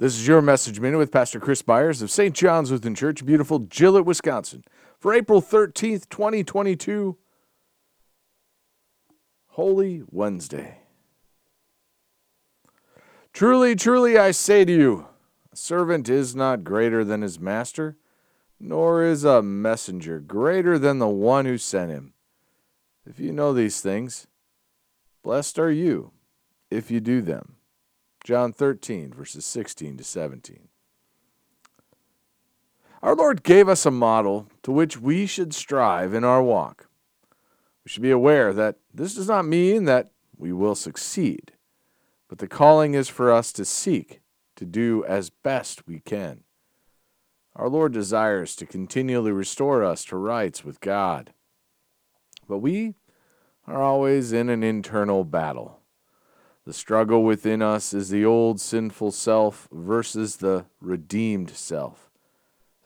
This is your message minute with Pastor Chris Byars of St. John's Lutheran Church, beautiful Gillett, Wisconsin, for April 13th, 2022. Holy Wednesday. Truly, truly, I say to you, a servant is not greater than his master, nor is a messenger greater than the one who sent him. If you know these things, blessed are you if you do them. John 13, verses 16 to 17. Our Lord gave us a model to which we should strive in our walk. We should be aware that this does not mean that we will succeed, but the calling is for us to seek to do as best we can. Our Lord desires to continually restore us to rights with God, but we are always in an internal battle. The struggle within us is the old sinful self versus the redeemed self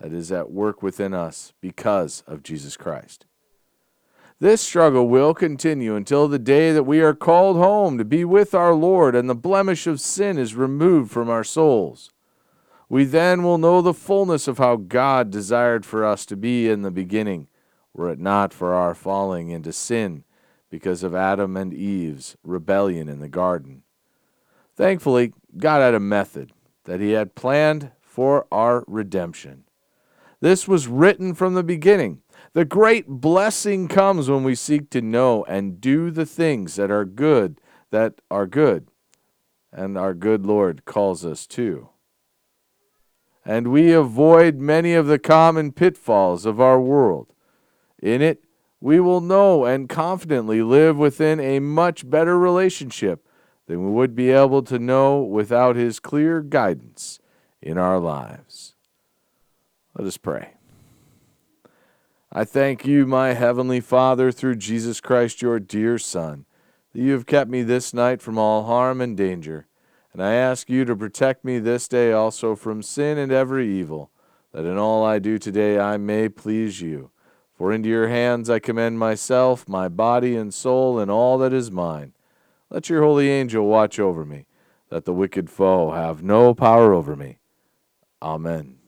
that is at work within us because of Jesus Christ. This struggle will continue until the day that we are called home to be with our Lord and the blemish of sin is removed from our souls. We then will know the fullness of how God desired for us to be in the beginning, were it not for our falling into sin because of Adam and Eve's rebellion in the garden. Thankfully, God had a method that He had planned for our redemption. This was written from the beginning. The great blessing comes when we seek to know and do the things that are good, that are good, and our good Lord calls us to. And we avoid many of the common pitfalls of our world. In it, we will know and confidently live within a much better relationship than we would be able to know without His clear guidance in our lives. Let us pray. I thank you, my heavenly Father, through Jesus Christ, your dear Son, that you have kept me this night from all harm and danger. And I ask you to protect me this day also from sin and every evil, that in all I do today I may please you. For into your hands I commend myself, my body and soul, and all that is mine. Let your holy angel watch over me, that the wicked foe have no power over me. Amen.